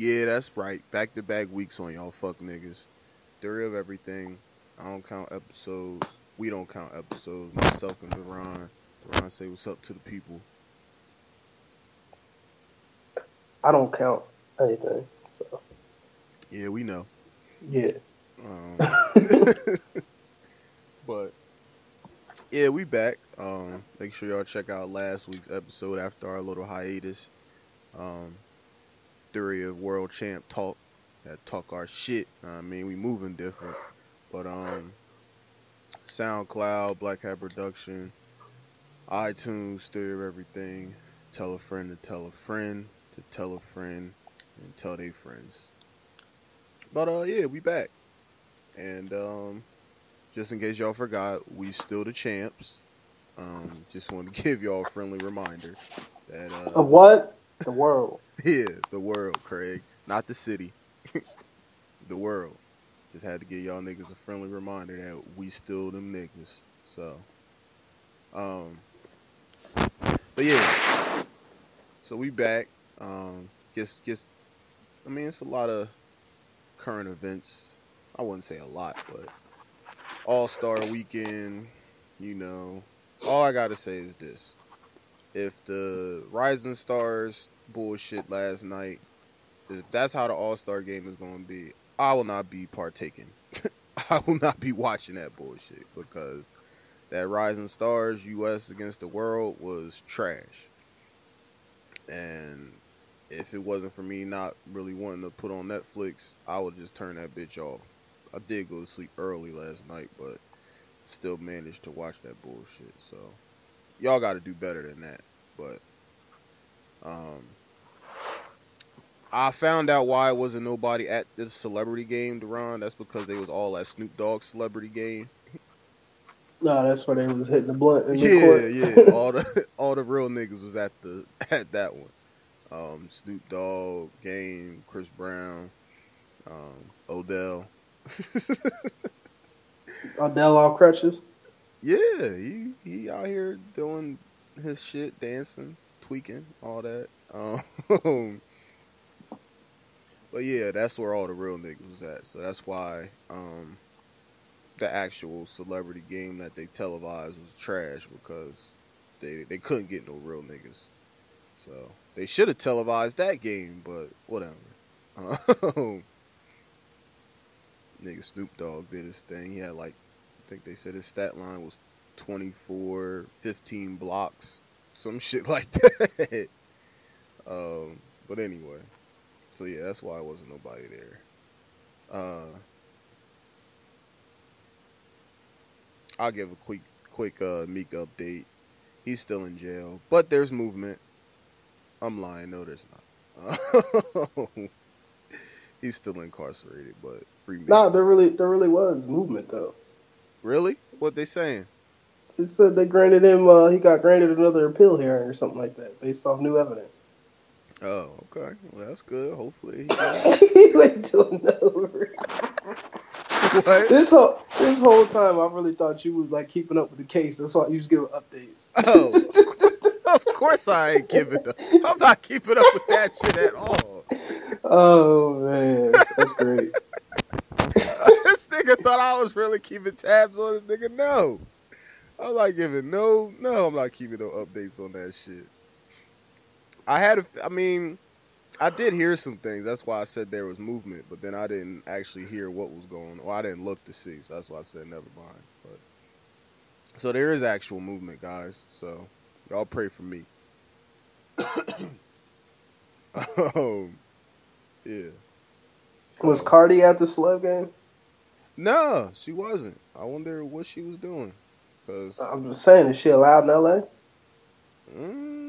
Yeah, that's right. Back to back weeks on y'all fuck niggas. Theory of everything. I don't count episodes. We don't count episodes. Myself and Deron. Deron say what's up to the people. I don't count anything. So Yeah, we know. yeah. Um, but yeah, we back. Um, make sure y'all check out last week's episode after our little hiatus. Um, Theory of World Champ talk. That talk our shit. I mean, we moving different, but um, SoundCloud, Black Hat Production, iTunes, Theory of Everything. Tell a friend to tell a friend to tell a friend and tell their friends. But uh, yeah, we back. And um, just in case y'all forgot, we still the champs. Um, just want to give y'all a friendly reminder that uh, Of what? The world. yeah, the world, Craig, not the city, the world. Just had to give y'all niggas a friendly reminder that we still them niggas. So, um, but yeah, so we back. Um, guess guess, I mean it's a lot of current events. I wouldn't say a lot, but All Star Weekend. You know, all I gotta say is this: if the Rising Stars bullshit last night, if that's how the All Star game is going to be, I will not be partaking. I will not be watching that bullshit because that Rising Stars U.S. against the world was trash. And if it wasn't for me not really wanting to put on Netflix, I would just turn that bitch off. I did go to sleep early last night, but still managed to watch that bullshit. So y'all got to do better than that. But um, I found out why it wasn't nobody at the celebrity game, Deron. That's because they was all at Snoop Dogg's celebrity game. No, that's where they was hitting the blunt in the Yeah, court. yeah. All the all the real niggas was at the at that one. Um, Snoop Dogg, Game, Chris Brown, um, Odell. Odell all crutches. Yeah, he he out here doing his shit, dancing, tweaking, all that. Um, but yeah, that's where all the real niggas was at. So that's why um, the actual celebrity game that they televised was trash because they they couldn't get no real niggas. So they should have televised that game, but whatever. Nigga Snoop Dogg did his thing. He had like I think they said his stat line was 24, 15 blocks, some shit like that. um, but anyway, so yeah, that's why I wasn't nobody there. Uh, I'll give a quick, quick uh, Meek update. He's still in jail, but there's movement. I'm lying. No, there's not. He's still incarcerated, but free Meek. No, there really there really was movement though. Really? What they saying? They said they granted him uh, he got granted another appeal hearing or something like that based off new evidence. Oh, okay. Well, that's good. Hopefully, he went to another. what? This whole this whole time I really thought you was like keeping up with the case. That's why you was giving updates. Oh, of course I ain't giving up. I'm not keeping up with that shit at all. oh man, that's great. this nigga thought I was really keeping tabs on this nigga. No, I'm not giving no, no. I'm not keeping no updates on that shit. I had, a, I mean, I did hear some things. That's why I said there was movement, but then I didn't actually hear what was going on. Or I didn't look to see, so that's why I said never mind. But so there is actual movement, guys. So y'all pray for me. um, yeah. Was So- Cardi at the slug game? no, she wasn't. I wonder what she was doing. Cause I'm just saying, is she allowed in LA? mm,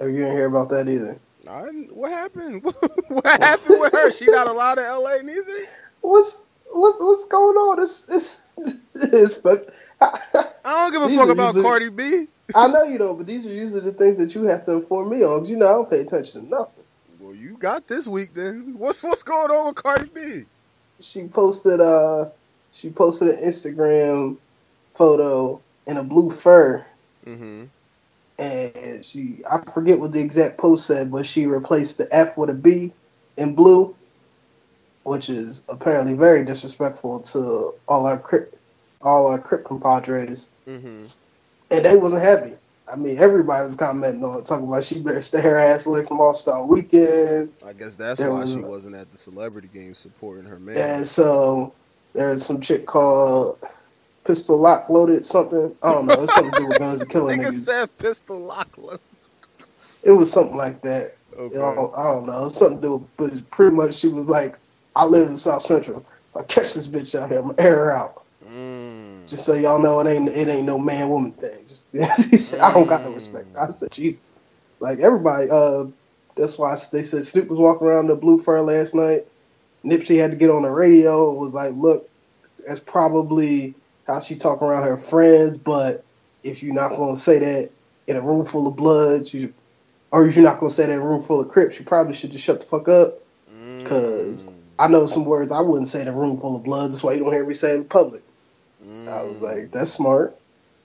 Or you didn't hear about that either? I what happened? what happened with her? She not allowed in L.A. neither. What's what's what's going on? It's it's, it's but I don't give a fuck about usually- Cardi B. I know you don't, but these are usually the things that you have to inform me on. you know I don't pay attention to nothing. Well, you got this week then. What's what's going on with Cardi B? She posted uh she posted an Instagram photo in a blue fur Mm-hmm. And she I forget what the exact post said, but she replaced the F with a B in blue which is apparently very disrespectful to all our crip, all our crip compadres, Mm-hmm. and they wasn't happy. I mean, everybody was commenting on it, talking about she better stay her ass away from All Star Weekend. I guess that's There why was she wasn't at the celebrity game supporting her man. And so there's some chick called Pistol Lock Loaded something. I don't know. It's something to do with guns and killing Nigga niggas. said pistol lock load. It was something like that. Okay. You know, I don't know. Something to do with, but it's pretty much she was like, I live in South Central. If I catch this bitch out here, I'm air her out. Mm. Just so y'all know, it ain't it ain't no man woman thing. Just he said, I don't got no respect. I said, Jesus, like everybody. Uh, that's why they said Snoop was walking around the blue fur last night. Nipsey had to get on the radio. and Was like, look, that's probably how she talk around her friends. But if you're not gonna say that in a room full of bloods, you, or if you're not gonna say that in a room full of crips, you probably should just shut the fuck up. 'Cause Mm. I know some words I wouldn't say in a room full of bloods. That's why you don't hear me say it in public. I was Mm. like, that's smart.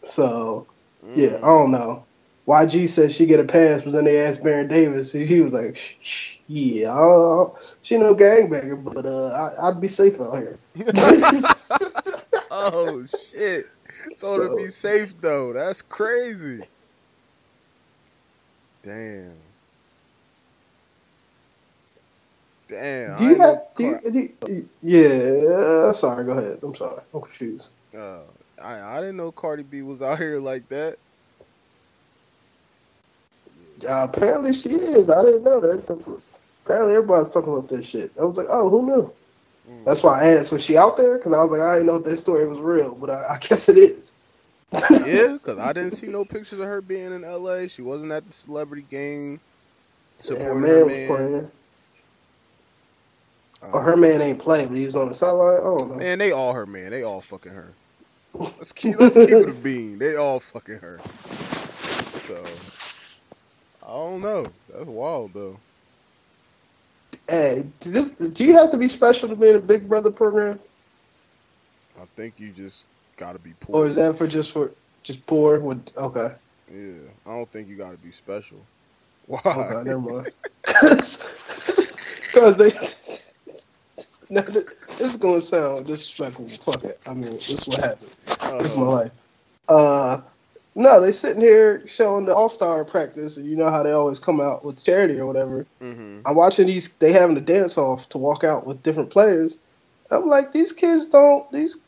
So yeah, Mm. I don't know. YG said she get a pass, but then they asked Baron Davis, and he was like, "Shh, shh, "Yeah, I don't know. she no gangbanger, but uh, I, I'd be safe out here." oh shit! Told her to be safe though. That's crazy. Damn. Damn. do you have? Do you, do you, yeah. Sorry, go ahead. I'm sorry. I'm confused. uh, I I didn't know Cardi B was out here like that. Uh, apparently she is. I didn't know that. Apparently everybody's talking about this shit. I was like, oh, who knew? Mm. That's why I asked, was she out there? Because I was like, I didn't know if that story was real, but I, I guess it is. Yeah, because I didn't see no pictures of her being in L.A. She wasn't at the celebrity game Yeah, supporting man her man. Um, Or her man ain't playing, but he was on the sideline. I don't know. Man, they all her man. They all fucking her. Let's keep let's keep it a bean. They all fucking her. So I don't know. That's wild though. Hey, do, this, do you have to be special to be in a Big Brother program, I think you just gotta be poor. or is that for just for just poor? With okay, Yeah, I don't think you gotta be special. Why? okay, never mind. Because they. Now, this, this is gonna sound disrespectful. Fuck it. I mean, this is what happened. This is my Uh, life. Uh, no, they're sitting here showing the All Star practice, and you know how they always come out with charity or whatever. mhm. I'm watching these. They having a dance off to walk out with different players. I'm like, these kids don't. These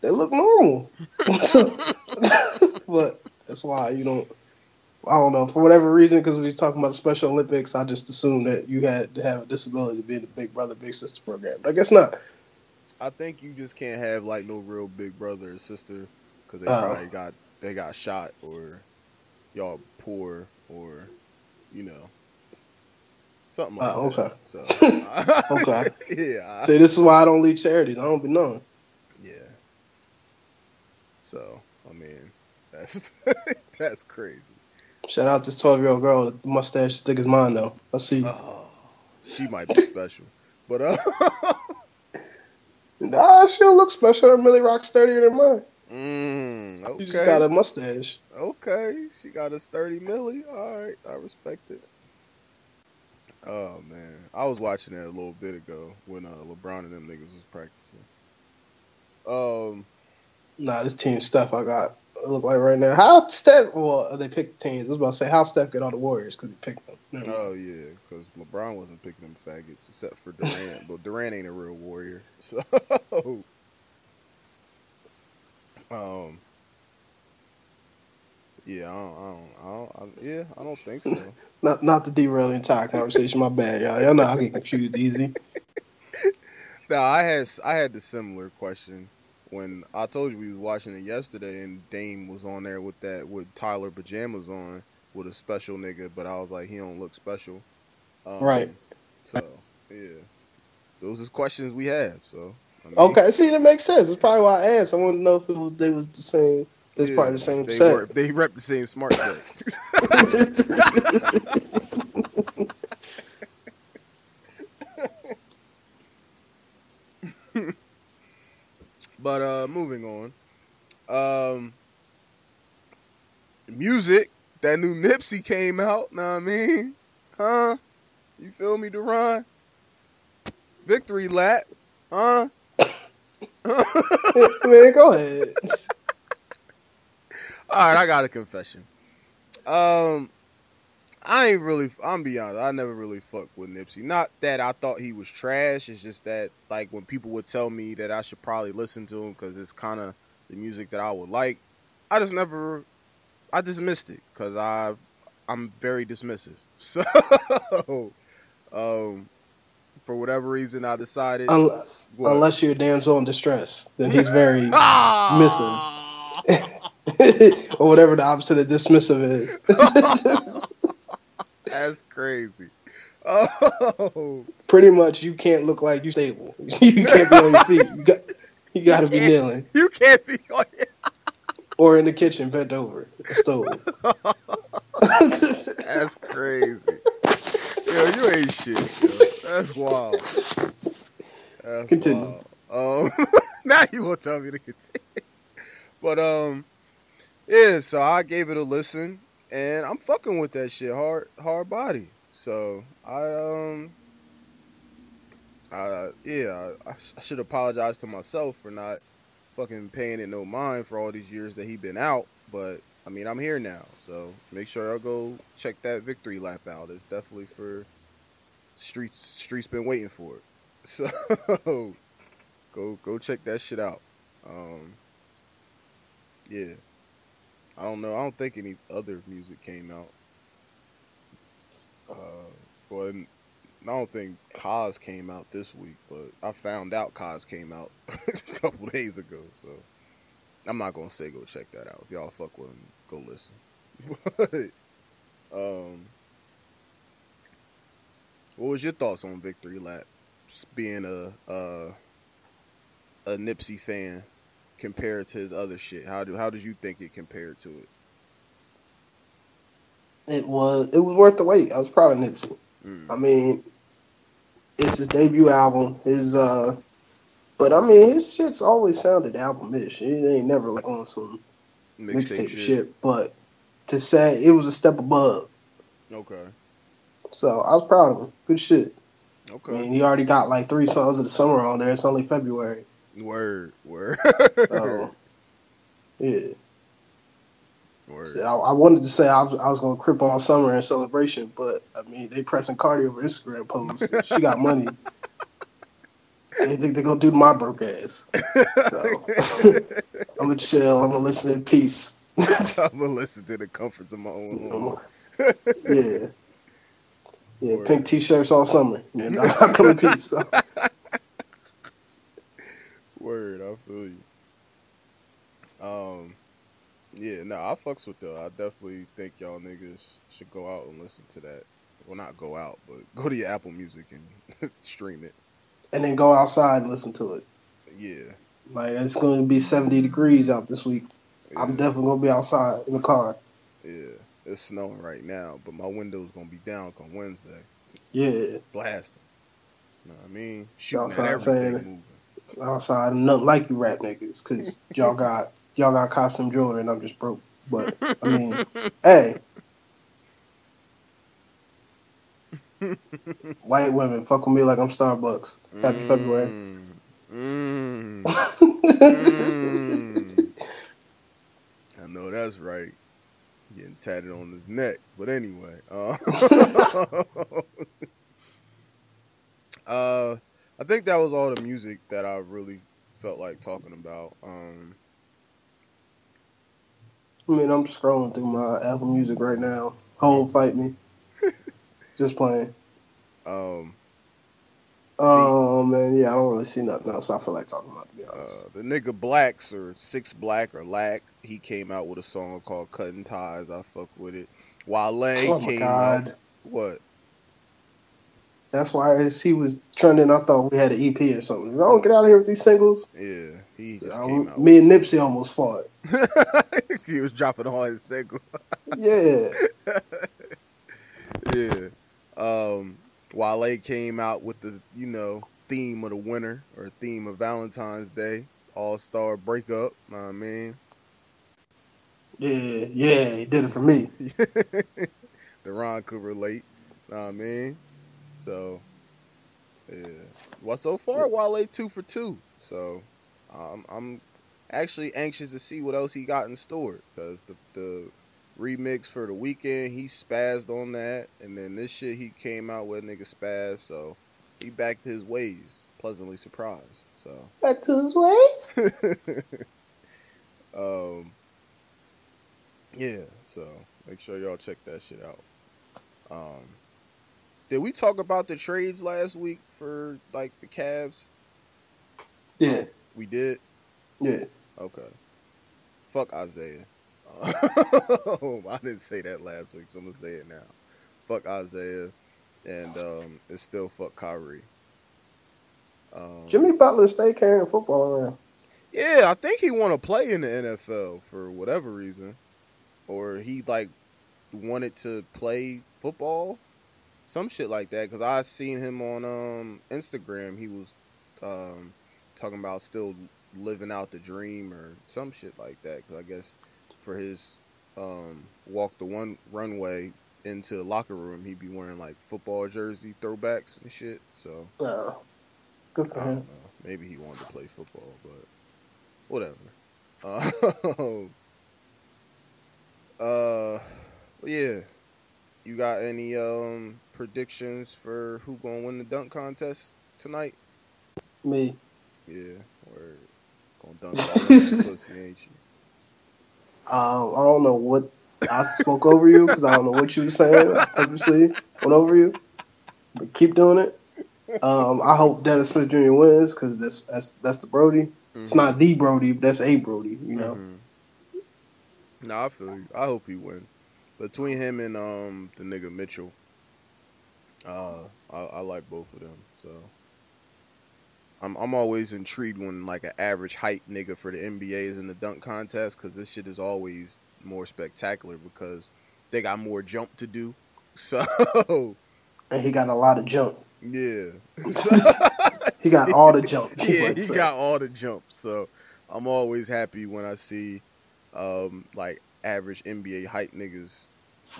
they look normal, but that's why you don't. I don't know for whatever reason because we was talking about the Special Olympics. I just assumed that you had to have a disability to be in the Big Brother Big Sister program. But I guess not. I think you just can't have like no real big brother or sister because they Oh. probably got they got shot or y'all poor or you know something like Oh, that. So Okay. yeah, See, this is why I don't lead charities. I don't be knowing. yeah. So I mean, that's that's crazy. Shout out this 12 year old girl. The mustache is thick as mine, though. I see. Oh, she might be special, but uh, Nah, she don't look special. Her Millie Rock's sturdier than mine. Mm, okay. She just got a mustache. Okay, she got a sturdy millie. All right, I respect it. Oh man, I was watching that a little bit ago when uh, LeBron and them niggas was practicing. Um, Nah, this team stuff I got look like right now. How Steph? Well, they picked the teams. I was about to say how Steph get all the Warriors because he picked them. Oh yeah, because LeBron wasn't picking them faggots except for Durant, but Durant ain't a real warrior. So, um, yeah, I don't, I don't, I don't I, yeah, I don't think so. Not not to derail the entire conversation. My bad, y'all. Y'all know I get confused easy. No, I had I had the similar question when I told you we was watching it yesterday, and Dame was on there with that with Tyler pajamas on with a special nigga, but I was like, he don't look special, um, Right. So yeah, those is questions we have. So I mean, Okay, see, that makes sense. That's probably why I asked. I wanted to know if it was, they was the same. It's yeah, probably the same They set. work, they rep the same smart tech. But uh moving on. Um music, that new Nipsey came out, know what I mean? Huh? You feel me, Deron? Victory lap, huh? Man, go ahead. All right, I got a confession. Um, I ain't really. I'm be honest. I never really fucked with Nipsey. Not that I thought he was trash. It's just that like when people would tell me that I should probably listen to him because it's kind of the music that I would like. I just never. I dismissed it because I, I'm very dismissive. So, um, for whatever reason, I decided. Unless, What? unless you're a damsel in distress, then he's very Ah! or whatever the opposite of dismissive is. That's crazy. Oh, Pretty much, you can't look like you stable. You can't be on your feet. You got you got to be kneeling you can't be on it. or in the kitchen bent over stove. That's crazy. Yo, you ain't shit. Yo. That's wild. That's Continue. wild. Um, now you gonna tell me to continue. But um, yeah. So I gave it a listen, and I'm fucking with that shit hard, hard body. So I um, uh, yeah, I, I should apologize to myself for not fucking paying it no mind for all these years that he been out. But I mean, I'm here now, so make sure y'all go check that victory lap out. It's definitely for streets. Streets been waiting for it, so go go check that shit out. Um, yeah, I don't know. I don't think any other music came out. Uh, well, I don't think Cause came out this week, but I found out Cause came out a couple days ago, so. I'm not gonna say go check that out. If y'all fuck with him, go listen. But, um, what was your thoughts on Victory Lap? Being a a a Nipsey fan compared to his other shit. How do how did you think it compared to it? it was it was worth the wait. I was proud of Nipsey. Mm. I mean, it's his debut album. His uh, but I mean, his shit's always sounded album-ish. It ain't never like on some mixtape shit. But to say it was a step above, Okay. so I was proud of him. Good shit. I Okay. mean, he already got like three songs of the summer on there. It's only February, Word. Word. so yeah. Word. I, I wanted to say I was I was gonna crip all summer in celebration, but I mean they pressing Cardi over Instagram posts. she got money. They think they're gonna do my broke ass. So I'm gonna chill. I'm gonna listen in peace. I'm gonna listen to the comforts of my own home. yeah. Yeah, pink t-shirts all summer. And I come in peace. So. Word, I feel you. Um, yeah, no, I fucks with though. I definitely think y'all niggas should go out and listen to that. Well, not go out, but go to your Apple Music and stream it. And then go outside and listen to it. Yeah, Like it's gonna be 70 degrees out this week. I'm definitely gonna be outside in the car. yeah. It's snowing right now, but my window's gonna be down come Wednesday, Yeah. blasting. You know what I mean? Shooting Outside at everything saying- moving. outside nothing like you rap niggas because y'all got y'all got costume jewelry and I'm just broke. But I mean, hey, white women fuck with me like I'm Starbucks. Happy February. Mm, mm, mm. I know that's right. Getting tatted on his neck, but anyway. Uh, uh, I think that was all the music that I really felt like talking about. Um, I mean, I'm scrolling through my Apple Music right now. Home fight me. just playing. um, Oh man, yeah, I don't really see nothing else I feel like talking about to be honest. uh, the nigga Blacks or Six Black or Lack, he came out with a song called "Cutting Ties." I fuck with it. Wale oh came god. out. What? That's why he was trending, I thought we had an EP or something. If I don't get out of here with these singles, Yeah, he just I- came out. me and Nipsey almost fought. he was dropping all his singles. Yeah. yeah. Um, Wale came out with the you know theme of the winter or theme of Valentine's Day, All Star breakup. I mean, Yeah, yeah, he did it for me. Deron could relate. Know what I mean, so Yeah. Well, so far Wale two for two. So, um, I'm actually anxious to see what else he got in store because the the remix for the weekend he spazzed on that, and then this shit he came out with nigga spaz. So he back to his ways. Pleasantly surprised. So back to his ways. um. Yeah. So make sure y'all check that shit out. Um. Did we talk about the trades last week for like the Cavs? Yeah. We did? Yeah. Okay. Fuck Isaiah. I didn't say that last week, so I'm gonna say it now. Fuck Isaiah, and um, it's still fuck Kyrie. Um, Jimmy Butler stay carrying football around. Yeah, I think he want to play in the NFL for whatever reason, or he like wanted to play football some shit like that. Because I seen him on um, Instagram. He was um, talking about still living out the dream or some shit like that. Because I guess for his um, walk the one runway into the locker room, he'd be wearing like football jersey throwbacks and shit. So, good for him. Know. Maybe he wanted to play football, but whatever. Uh, uh, yeah. You got any um predictions for who gonna win the dunk contest tonight? Me. Yeah, we're gonna dunk all pussy, ain't you? Um, I don't know what I spoke over you because I don't know what you were saying. I purposely went over you, but keep doing it. Um, I hope Dennis Smith Jr. wins because that's that's that's the Brody. Mm-hmm. It's not the Brody, but that's a Brody. You know. Mm-hmm. No, I feel you. I hope he win. Between him and um the nigga Mitchell, uh, I, I like both of them. So I'm I'm always intrigued when like an average height nigga for the NBA is in the dunk contest because this shit is always more spectacular because they got more jump to do. So and he got a lot of jump. Yeah, he got all the jump. Yeah, he got all the jump. So I'm always happy when I see um, like average NBA height niggas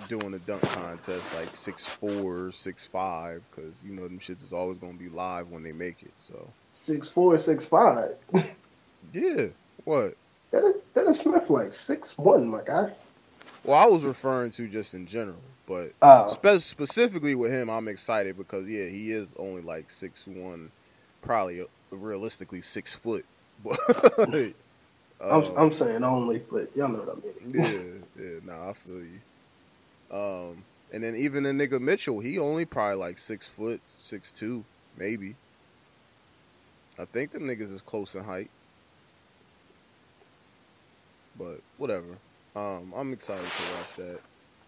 doing a dunk contest like six four, six five, because you know them shits is always gonna be live when they make it. So six four, six five. yeah. What? Dennis Smith like six one, my guy. Well, I was referring to just in general, but uh, spe- specifically with him, I'm excited because yeah, he is only like six one, probably uh, realistically six foot. But um, I'm saying only, but y'all know what I mean. yeah, yeah, nah, I feel you. Um, and then even the nigga Mitchell, he only probably like six foot, six two, maybe. I think the niggas is close in height. But whatever. Um, I'm excited to watch that.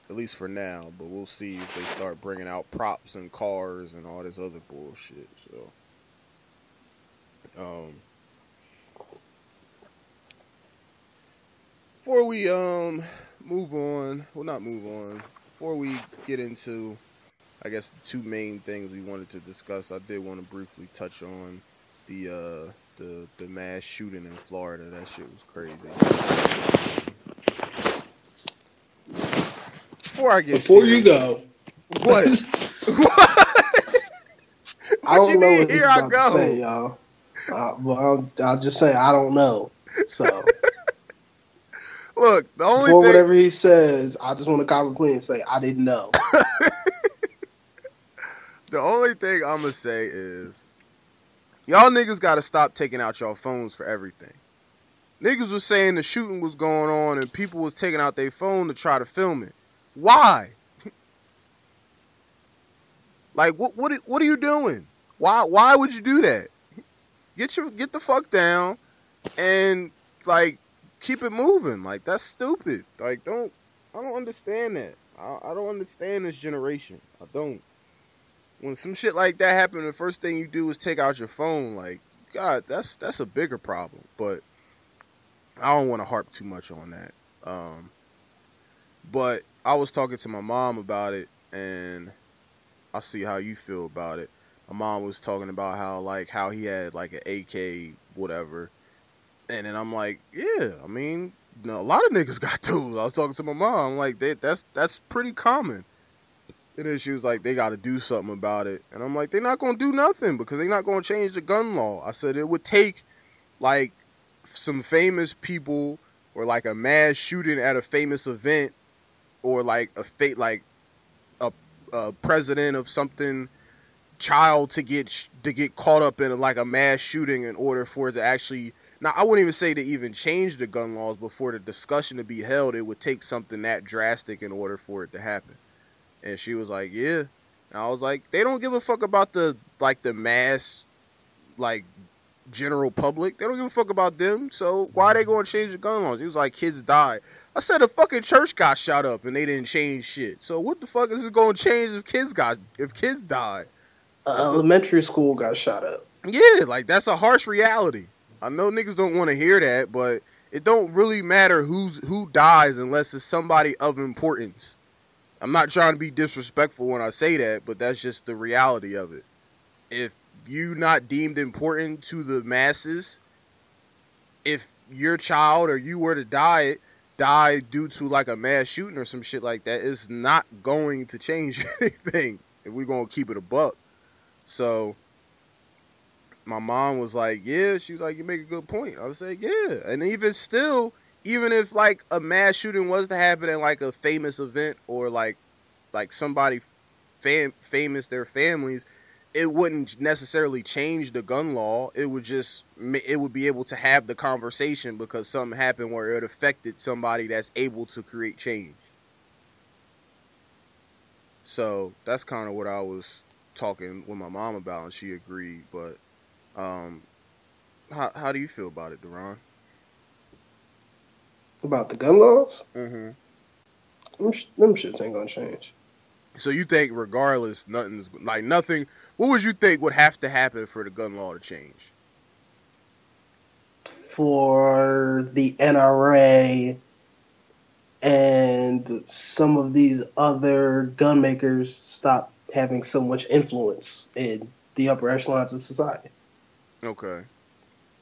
At least for now, but we'll see if they start bringing out props and cars and all this other bullshit. So, um, before we um move on, well, not move on. Before we get into, I guess, the two main things we wanted to discuss, I did want to briefly touch on the uh, the the mass shooting in Florida. That shit was crazy. Before I get before serious, you go, what? what? I don't know what Here I go. Say, y'all. Uh, well, I'll, I'll just say I don't know. So. Look, the only Before thing... whatever he says, I just want to call him clean and say I didn't know. the only thing I'm gonna say is, y'all niggas got to stop taking out y'all phones for everything. Niggas was saying the shooting was going on and people was taking out their phone to try to film it. Why? like what what what are you doing? Why why would you do that? Get your get the fuck down and like keep it moving. Like that's stupid. Like don't I don't understand that. I, I don't understand this generation. I don't. When some shit like that happen, the first thing you do is take out your phone. Like God, that's that's a bigger problem. But I don't want to harp too much on that. Um, but I was talking to my mom about it, and I'll see how you feel about it. My mom was talking about how like how he had like an AK whatever, and then I'm like, yeah, I mean, you know, a lot of niggas got those. I was talking to my mom, like, that that's that's pretty common. And then she was like, they got to do something about it. And I'm like, they're not going to do nothing because they're not going to change the gun law. I said it would take like some famous people or like a mass shooting at a famous event or like a fate like a, a president of something child to get to get caught up in like a mass shooting in order for it to actually now I wouldn't even say to even change the gun laws before the discussion to be held it would take something that drastic in order for it to happen. And she was like yeah. And I was like they don't give a fuck about the like the mass like general public. They don't give a fuck about them. So why are they going to change the gun laws? He was like kids die I said a fucking church got shot up and they didn't change shit. So what the fuck is it going to change if kids got if kids die uh, elementary school got shot up. Yeah, like that's a harsh reality. I know niggas don't want to hear that, but it don't really matter who's who dies unless it's somebody of importance. I'm not trying to be disrespectful when I say that, but that's just the reality of it. If you not deemed important to the masses, if your child or you were to die die due to like a mass shooting or some shit like that, it's not going to change anything if we're gonna keep it a buck. So my mom was like, "Yeah," she was like, "You make a good point." I was like, "Yeah," and even still, even if like a mass shooting was to happen at like a famous event or like like somebody fam- famous their families, it wouldn't necessarily change the gun law. It would just it would be able to have the conversation because something happened where it affected somebody that's able to create change. So that's kind of what I was talking with my mom about, and she agreed. But um, how how do you feel about it, Deron? About the gun laws? Mm-hmm. Them, them shits ain't gonna change. So you think, regardless, nothing's like nothing. What would you think would have to happen for the gun law to change? For the NRA and some of these other gun makers stop having so much influence in the upper echelons of society. Okay.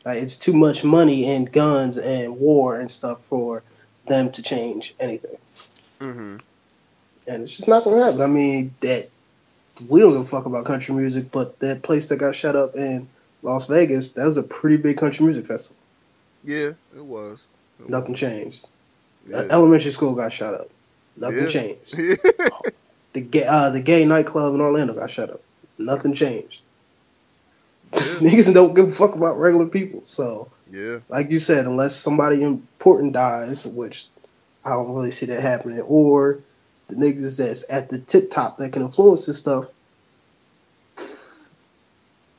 Like it's too much money and guns and war and stuff for them to change anything. Mm-hmm. And it's just not gonna happen. I mean, that we don't give a fuck about country music, but that place that got shut up in Las Vegas, that was a pretty big country music festival. Yeah, it was. It Nothing was. changed. Yeah. elementary school got shut up. Nothing yeah. changed. the gay uh, the gay nightclub in Orlando got shut up. Nothing changed. Yeah. Niggas don't give a fuck about regular people. So yeah, like you said, unless somebody important dies, which I don't really see that happening, or the niggas that's at the tip top that can influence this stuff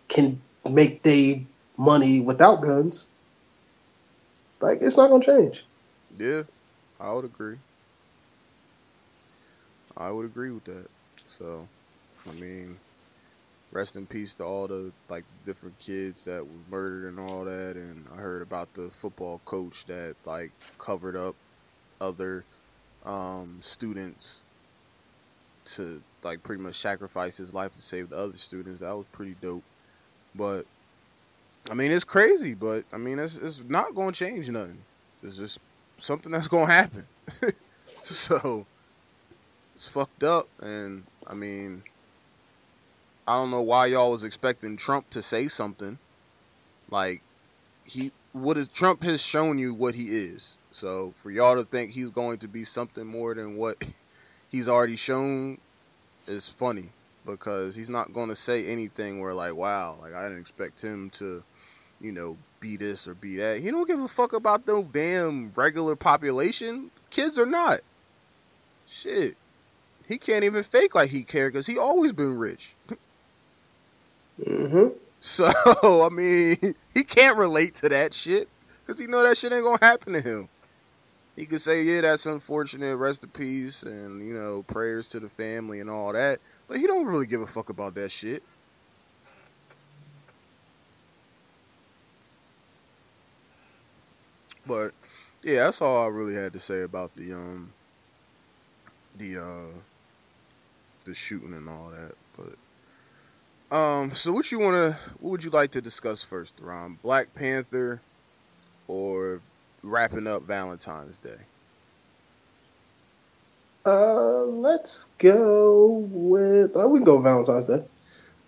can make they money without guns. Like it's not gonna change. Yeah, I would agree. I would agree with that. So, I mean, rest in peace to all the like different kids that were murdered and all that. And I heard about the football coach that like covered up other um, students to like pretty much sacrifice his life to save the other students. That was pretty dope. But I mean, it's crazy, but I mean, it's it's not going to change nothing. It's just something that's going to happen. so it's fucked up. And I mean, I don't know why y'all was expecting Trump to say something. Like he, what is Trump has shown you what he is. So for y'all to think he's going to be something more than what he's already shown is funny because he's not going to say anything where like, wow, like I didn't expect him to, you know, be this or be that. He don't give a fuck about the damn regular population, kids or not. Shit he can't even fake like he care because he always been rich. mm-hmm. So I mean, he can't relate to that shit because he know that shit ain't gonna happen to him. He could say, "Yeah, that's unfortunate. Rest in peace," and you know, prayers to the family and all that. But he don't really give a fuck about that shit. But yeah, that's all I really had to say about the um the uh the shooting and all that. But um, so what you wanna, what would you like to discuss first, Ron? Black Panther or wrapping up Valentine's Day? Uh, let's go with. Oh, we can go Valentine's Day.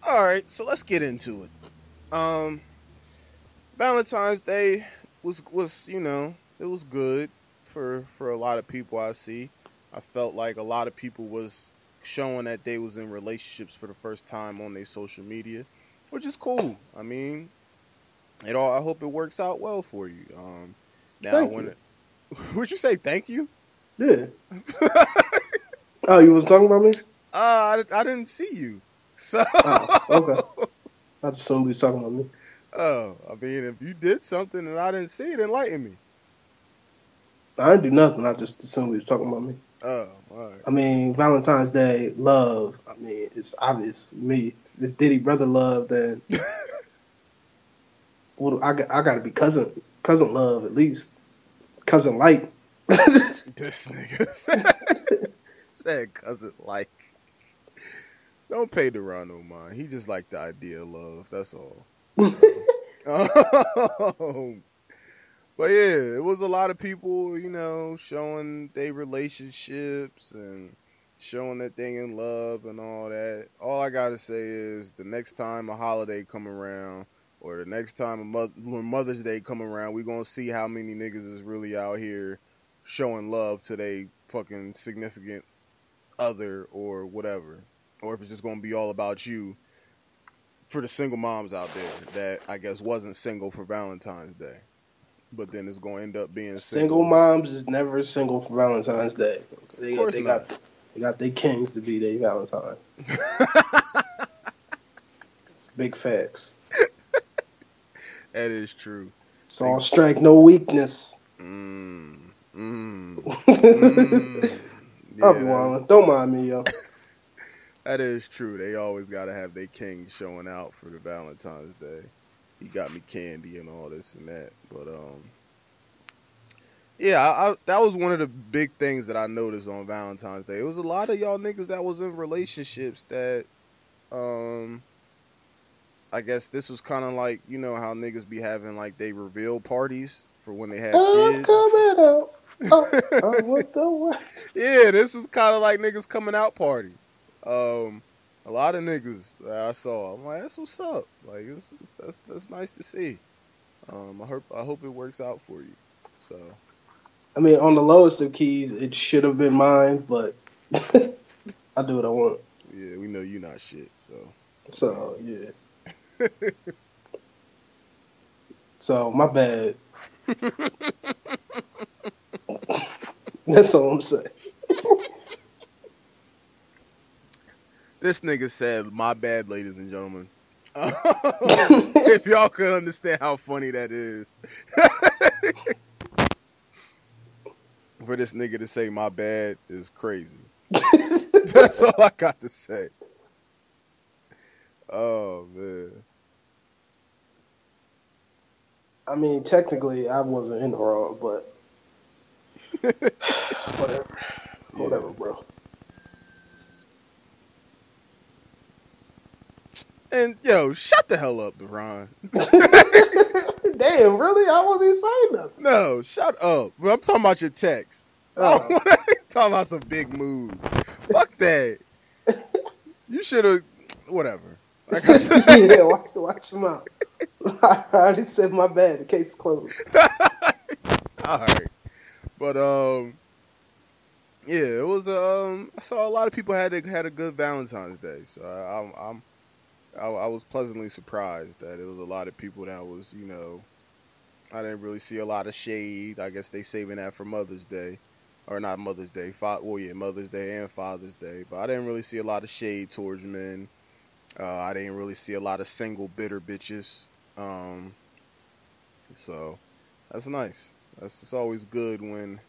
All right, so let's get into it. Um, Valentine's Day was was you know it was good for for a lot of people. I see. I felt like a lot of people was showing that they was in relationships for the first time on their social media, which is cool. I mean, it all. I hope it works out well for you. Um, now Thank when you. it, would you say thank you? Yeah. oh, you was talking about me? Uh, I, I didn't see you. So, Oh, okay. I just assumed you was talking about me. oh, I mean, if you did something and I didn't see it, enlighten me. I didn't do nothing. I just assumed you was talking about me. Oh, right. I mean, Valentine's Day, love. I mean, it's obvious. Me, if Diddy brother love, then well, I got I got to be cousin cousin love at least. Cousin like. This nigga said, said cousin like. Don't pay Deron no mind. He just like the idea of love. That's all. Um, but yeah, it was a lot of people, you know, showing their relationships and showing that they in love and all that. All I gotta say is the next time a holiday come around or the next time a mo- when Mother's Day come around, we gonna see how many niggas is really out here showing love to their fucking significant other or whatever, or if it's just gonna be all about you for the single moms out there that I guess wasn't single for Valentine's Day, but then it's gonna end up being single single. moms is never single for Valentine's Day. They, Of course they not. got they got their kings to be their Valentine. Big facts. that is true. It's all strength, no weakness. Mm, mm, mm. Yeah, that, wildin'. Don't mind me, yo. that is true. They always gotta have their king showing out for the Valentine's Day. He got me candy and all this and that, but um. Yeah, I, I, that was one of the big things that I noticed on Valentine's Day. It was a lot of y'all niggas that was in relationships that, um, I guess this was kind of like you know how niggas be having like they reveal parties for when they have I'm kids. coming out. Oh, I want the way. yeah, this was kind of like niggas coming out party. Um, a lot of niggas that I saw. I'm like, that's what's up. Like, it's, it's, that's that's nice to see. Um, I hope I hope it works out for you. So I mean, on the lowest of keys, it should have been mine, but I do what I want. yeah, we know you're not shit. So So yeah. so my bad. That's all I'm saying. This nigga said, "My bad, ladies and gentlemen." if y'all could understand how funny that is. For this nigga to say my bad is crazy. That's all I got to say. Oh man. I mean, technically, I wasn't in the wrong, but whatever, whatever, bro. And yo, shut the hell up, Deron. Damn, really? I wasn't even saying nothing. No, shut up. But I'm talking about your text. Oh. Talking about some big move. Fuck that. You should have, whatever. Like I said, yeah, watch, watch him out. I already said my bad. The case closed. all right. But um, yeah, it was um. I saw a lot of people had a, had a good Valentine's Day, so I, I'm I'm I, I was pleasantly surprised that it was a lot of people that was you know. I didn't really see a lot of shade. I guess they saving that for Mother's Day, or not Mother's Day. Fa- well, yeah, Mother's Day and Father's Day. But I didn't really see a lot of shade towards men. Uh, I didn't really see a lot of single bitter bitches. Um, so that's nice. That's it's always good when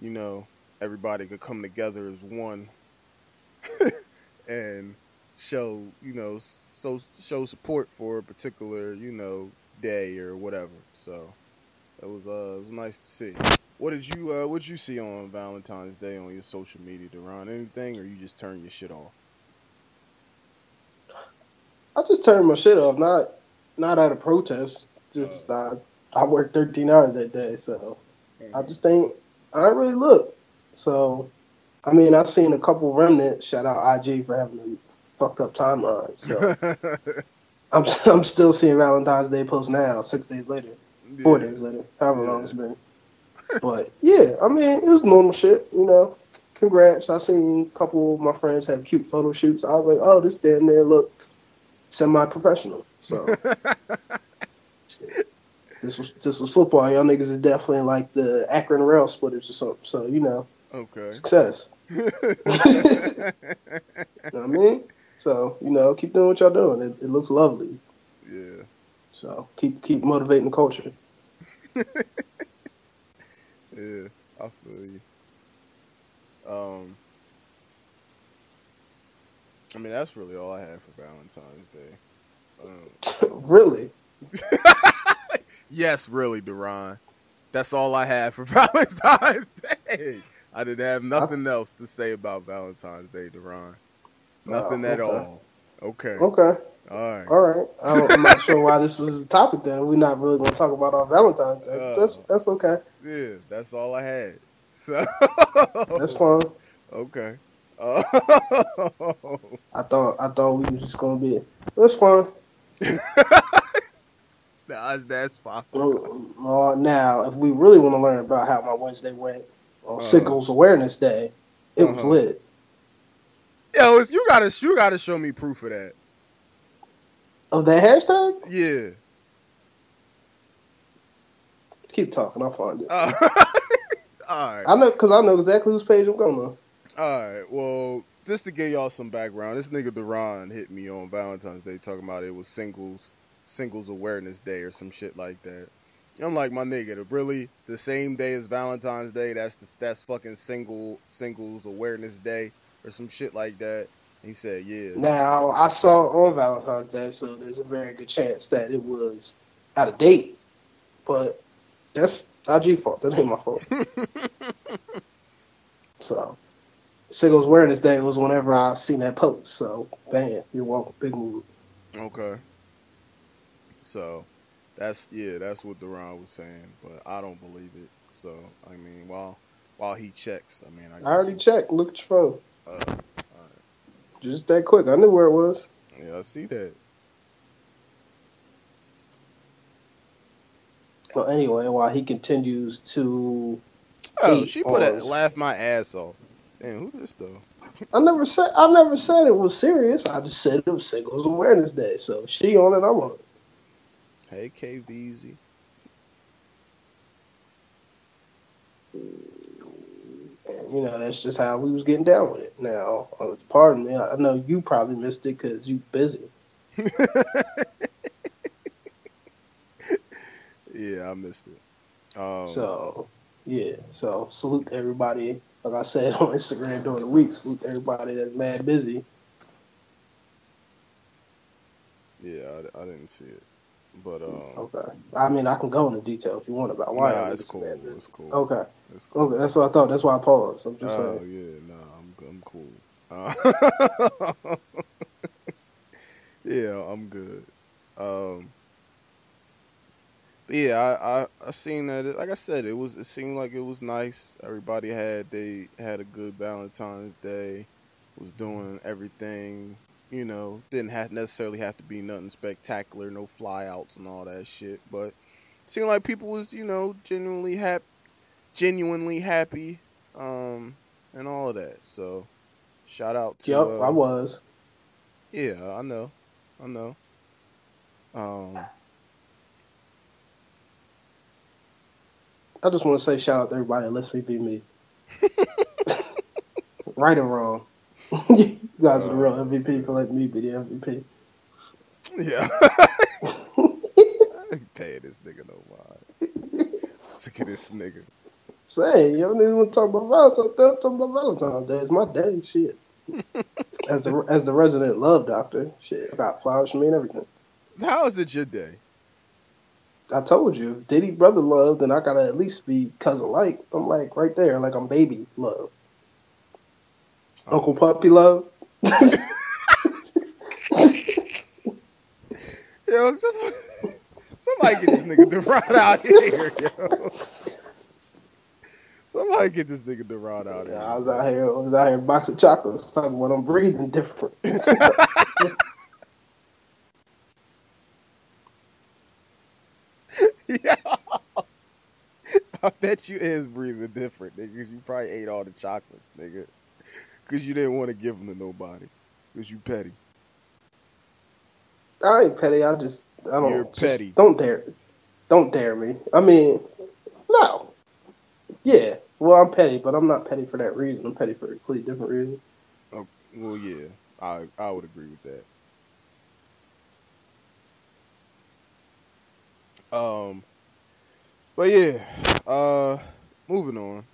you know everybody could come together as one and show you know so show support for a particular you know day or whatever. So it was uh it was nice to see. What did you uh what did you see on Valentine's Day on your social media, Deron? Anything or you just turn your shit off? I just turned my shit off. Not not out of protest. Just I I worked 13 hours that day, so I just ain't. I really look. So I mean, I've seen a couple remnants. Shout out IG for having a fucked up timeline. So I'm I'm still seeing Valentine's Day posts now, six days later, four days later, however long it's been. But yeah, I mean, it was normal shit. You know, congrats. I seen a couple of my friends have cute photo shoots. I was like, oh, this damn near look semi-professional. So this was this was football. Y'all niggas is definitely like the Akron rail splitters or something. So you know, Okay. success. You know what I mean? So you know, keep doing what y'all doing. It, it looks lovely. yeah. So keep keep motivating the culture. Yeah. I feel you. Um. I mean, that's really all I had for Valentine's Day. Um, really? yes, really, Deron. That's all I had for Valentine's Day. I didn't have nothing else to say about Valentine's Day, Deron. Nothing Oh, at okay. all. Okay. Okay. All right. All right. I'm not sure why this was the topic. Then we're not really going to talk about our Valentine's Day. Uh. that's that's okay. Yeah, that's all I had. So That's fine. okay. Uh, I thought I thought we were just going to be. That's fine. nah, that's fine. Uh, now, if we really want to learn about how my Wednesday went on Uh-huh. Sickles Awareness Day, it was Uh-huh. lit. Yo, it's, you gotta you gotta show me proof of that. Of that hashtag? Yeah. Keep talking. I'll find it. Uh, all right. I know because I know exactly whose page I'm going on. All right. Well, just to give y'all some background, this nigga Deron hit me on Valentine's Day talking about it was singles singles awareness day or some shit like that. I'm like, my nigga, really the same day as Valentine's Day? That's the, that's fucking single singles awareness day or some shit like that. He said, yeah. Now I saw on Valentine's Day, so there's a very good chance that it was out of date. But that's IG fault. That ain't my fault. so Singles Awareness Day was whenever I seen that post. So bam, you're welcome. Big move. Okay. So, that's yeah, that's what Deron was saying, but I don't believe it. So, I mean, while while he checks, I mean, I, I already checked. Look at your phone. Uh, Just that quick. I knew where it was. yeah, I see that. Well, anyway, while he continues to, Oh, she put a pause. laugh my ass off. Damn, who this though? I never said I never said it was serious. I just said it was Singles Awareness Day. So she on it. I'm on it. Hey, KVZ. You know, that's just how we was getting down with it. Now, uh, pardon me, I I know you probably missed it because you busy. yeah, I missed it. Um, So, yeah. So, salute to everybody. Like I said on Instagram during the week, salute to everybody that's mad busy. yeah, I, I didn't see it, but um, Okay. I mean, I can go into detail if you want about why nah, it's cool. mad. It's cool. Okay. It's cool. Okay. That's what I thought. That's why I paused. I'm just Oh saying. yeah, nah, I'm I'm cool. Uh, yeah, I'm good. Um, but yeah, I, I I seen that. It, like I said, it was it seemed like it was nice. Everybody had they had a good Valentine's Day. Was doing everything. You know, didn't have necessarily have to be nothing spectacular, no flyouts and all that shit. But seemed like people was you know genuinely happy, genuinely happy um, and all of that. So, shout out to. Yep, uh, I was. Yeah, I know, I know. Um, I just want to say shout out to everybody that lets me be me. right or wrong. You guys are the real uh, MVP for letting me be the MVP. yeah. I ain't paying this nigga no mind. Sick of this nigga. Say, y'all niggas want to talk about Valentine's Day? Talk about Valentine's Day. It's my day. Shit. as the as the resident love doctor, shit, I got flowers for me and everything. How is it your day? I told you, Diddy brother love, then I gotta at least be cousin like. I'm like right there, like I'm baby love. Oh. Uncle Puppy love. Yo, somebody, somebody get this nigga to ride out here, yo. Somebody get this nigga Deron out here. I was out here. I was out here boxing chocolates, talking about I'm breathing different. yeah. I bet you is breathing different, nigga. you probably ate all the chocolates, nigga. Because you didn't want to give them to nobody. Because you petty. I ain't petty. I just I don't. You're petty. Don't dare. Don't dare me. I mean, no. Yeah. Well, I'm petty, but I'm not petty for that reason. I'm petty for a completely different reason. Well, yeah. I I would agree with that. Um, but yeah. Uh, moving on.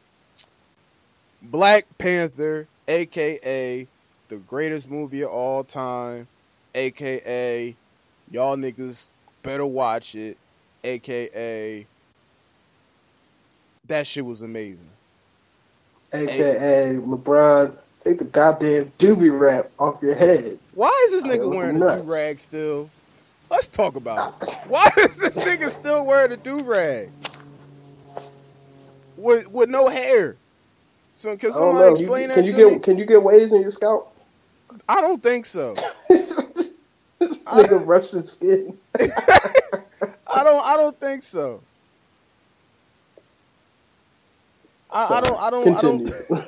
Black Panther, aka the greatest movie of all time, aka y'all niggas better watch it, aka that shit was amazing. AKA LeBron, take the goddamn doobie wrap off your head. Why is this nigga wearing a nuts. do rag still? Let's talk about it. Why is this nigga still wearing a do rag with with no hair? So can I don't somebody know. explain you, that can you get me? can you get waves in your scalp? I don't think so. this I- nigga Russian skin. I don't. I don't think so. I, I don't. I don't. Continue.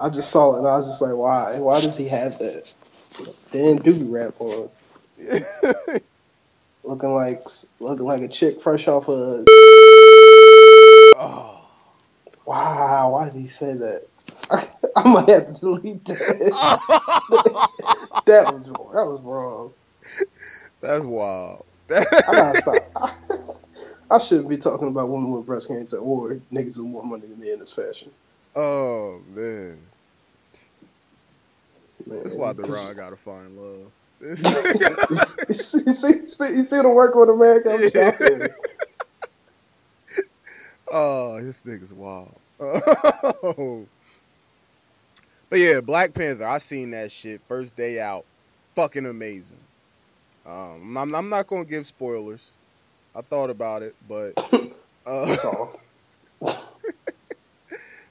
I just saw it and I was just like, why? Why does he have that damn doobie wrap on? I. Looking like looking like a chick fresh off of oh. Wow, why did he say that? I might have to delete that. that was wrong. That was wrong. That's wild. I gotta stop. I shouldn't be talking about women with breast cancer or niggas with more money than me in this fashion. oh man. Man. That's why the Deron gotta find love. you see, see, see, you see the work with America? I'm shocked. oh, this nigga's wild. Oh. But yeah, Black Panther. I seen that shit first day out. Fucking amazing. Um, I'm, I'm not gonna give spoilers. I thought about it, but uh,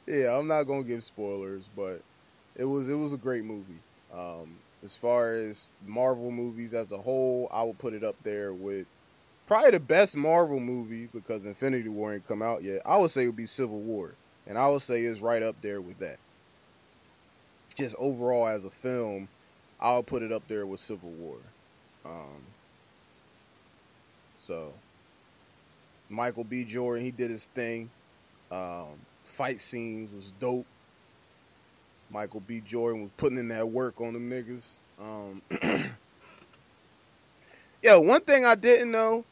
yeah, I'm not gonna give spoilers, but it was it was a great movie. Um, as far as Marvel movies as a whole, I would put it up there with probably the best Marvel movie because Infinity War ain't come out yet. I would say it would be Civil War, and I would say it's right up there with that. Just overall as a film, I'll put it up there with Civil War. Um, so Michael B. Jordan, he did his thing. Um, fight scenes was dope. Michael B. Jordan was putting in that work on them niggas. Um, yeah, one thing I didn't know,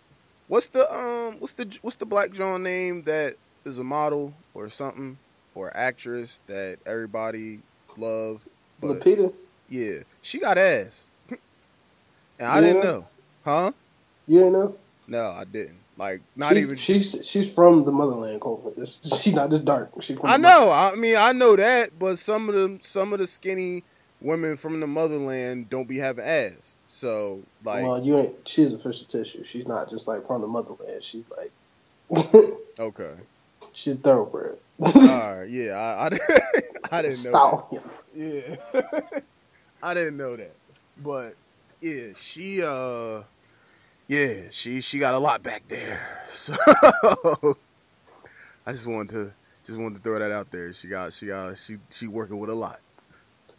what's the um, what's the what's the black John name that is a model or something or actress that everybody love? But Lupita, yeah, she got ass, and I didn't know, huh? you didn't know? No, I didn't. Like, not She- even. She's she's from the motherland, Cole. She's not just dark. From I know. I mean, I know that, but some of the some of the skinny women from the motherland don't be having ass. So, like, well, you ain't. She's official tissue. She's not just like from the motherland. She's like, okay, she's thoroughbred. all right, yeah, I, I, I didn't know. That. Yeah, I didn't know that, but yeah, she, uh, yeah, she she got a lot back there. So, I just wanted to just wanted to throw that out there. She got she got she she working with a lot.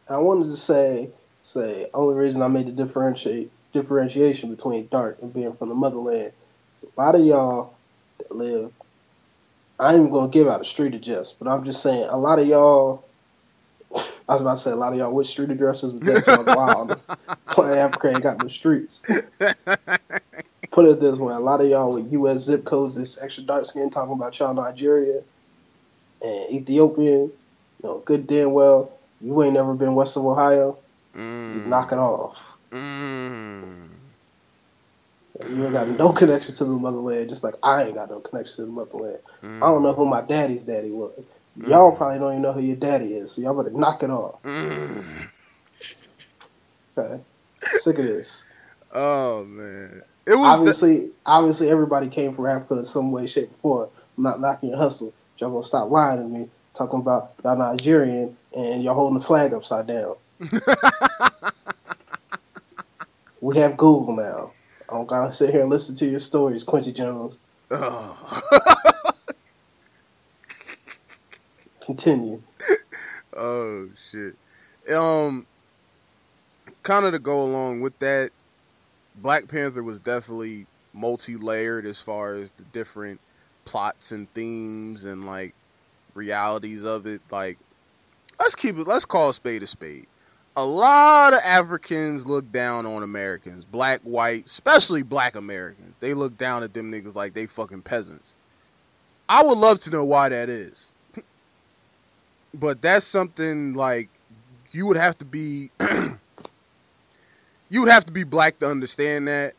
I wanted to say, say, only reason I made the differentiate differentiation between dark and being from the motherland. A lot of y'all that live, I ain't even gonna give out a street address, but I'm just saying, a lot of y'all. I was about to say a lot of y'all with street addresses, but that sounds wild. Planet Africa ain't got no streets. Put it this way: a lot of y'all with U.S. zip codes, this extra dark skin, talking about y'all Nigeria and Ethiopian. You know, good damn well you ain't never been west of Ohio. You Mm. knock it off. Mm. Ain't got no connection to the motherland, just like I ain't got no connection to the motherland. Mm. I don't know who my daddy's daddy was. Y'all Mm. probably don't even know who your daddy is, so y'all better knock it off. Mm. Okay, sick of this. Oh man, it was. Obviously, obviously, everybody came from Africa in some way, shape, or form. I'm not knocking your hustle. y'all gonna stop lying to me, talking about y'all Nigerian and y'all holding the flag upside down. we have Google now. I don't gotta sit here and listen to your stories, Quincy Jones. Oh. Continue. oh shit. Um, kind of to go along with that, Black Panther was definitely multi-layered as far as the different plots and themes and like realities of it. Like, let's keep it. Let's call a spade a spade. A lot of Africans look down on Americans, black, white, especially black Americans. They look down at them niggas like they fucking peasants. I would love to know why that is. but that's something like you would have to be you would have to be black to understand that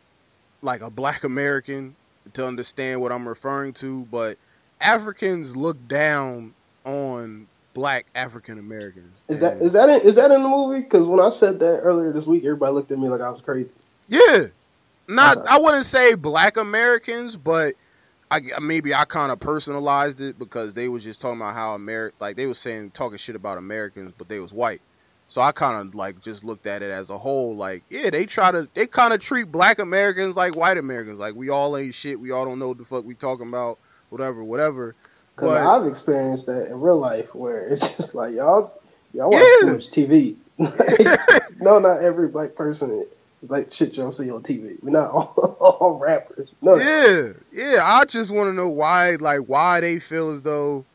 like a black american to understand what i'm referring to but africans look down on black african americans Is that is that in, is that in the movie? Because when I said that earlier this week, everybody looked at me like I was crazy. yeah not Okay. i wouldn't say black americans but I, maybe I kind of personalized it because they was just talking about how Ameri- like they was saying talking shit about Americans, but they was white. So I kind of like just looked at it as a whole. Like, yeah, they try to they kind of treat black Americans like white Americans. Like we all ain't shit. We all don't know what the fuck we talking about. Whatever, whatever. Because I've experienced that in real life, where it's just like y'all y'all watch Yeah. too much TV. Like, no, not every black person is like shit y'all see on TV. We're not all, all rappers. No, Yeah, yeah. I just want to know why, like, why they feel as though